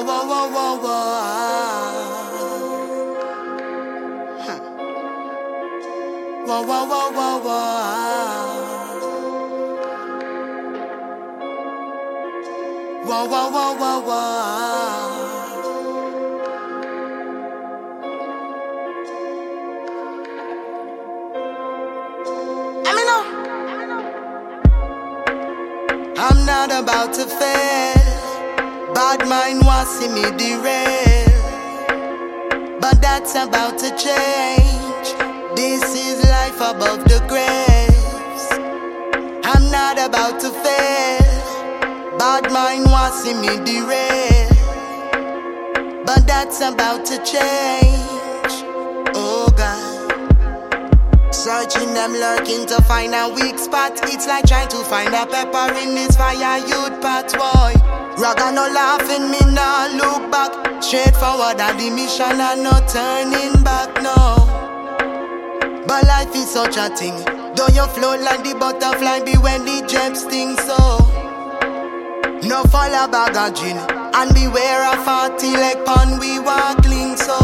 Whoa, whoa, whoa, whoa, whoa. Huh. Whoa, whoa, whoa, whoa, whoa. Whoa, whoa, whoa, whoa, whoa. I mean, no. I'm not about to fail. Bad mind wants see me derail. But that's about to change. This is life above the graves. I'm not about to fail. Bad mind wants see me derail. But that's about to change. Oh God. Searching them lurking to find a weak spot. It's like trying to find a pepper in this fire youth pot boy. Raga no laughing, me nah look back. Straight forward at the mission and no turning back, no. But life is such a thing. Though you float like the butterfly, be when the gem sting so. No follow baggaging and beware of party like pan we walking so.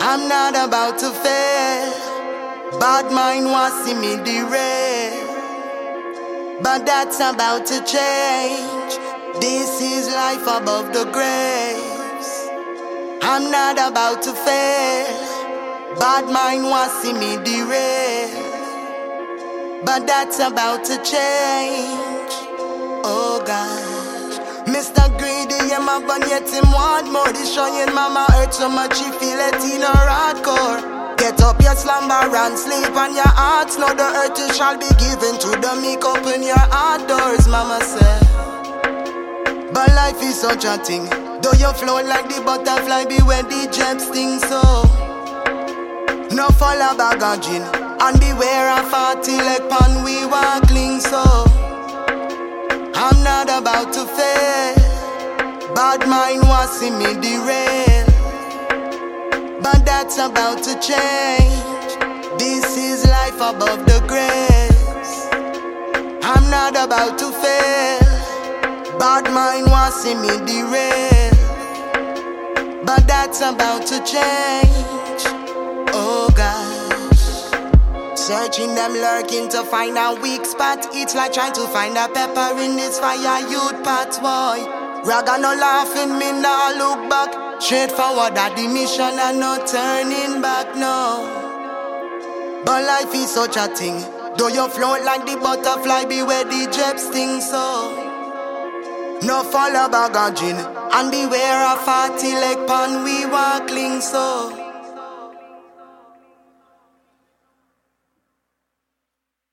I'm not about to fail. Bad mind wants see me derail. But that's about to change. This is life above the graves. I'm not about to fail. Bad mind wants see me derail. But that's about to change. Oh gosh. Mr. Greedy, yeah, my bun yet him want more. This showing mama hurt so much she feel it in her hardcore. Get up your slumber and sleep on your heart. Now the earth it shall be given to the meek. Open your heart doors, mama said. But life is such a thing. Though you float like the butterfly, be where the gem sting so. No fall follow baggaging and beware of party like pan we walking so. I'm not about to fail. Bad mind wants see me derail. But that's about to change. This is life above the graves. I'm not about to fail. Bad mind wants see me derail. But that's about to change. Oh gosh. Searching them lurking to find a weak spot. It's like trying to find a pepper in this fire youth pot boy. Raga no laughing, me nah look back. Straight forward at the mission and no turning back, no. But life is such a thing. Though you float like the butterfly, be where the jet sting so. No follow baggaging and beware of party like pan we walking so.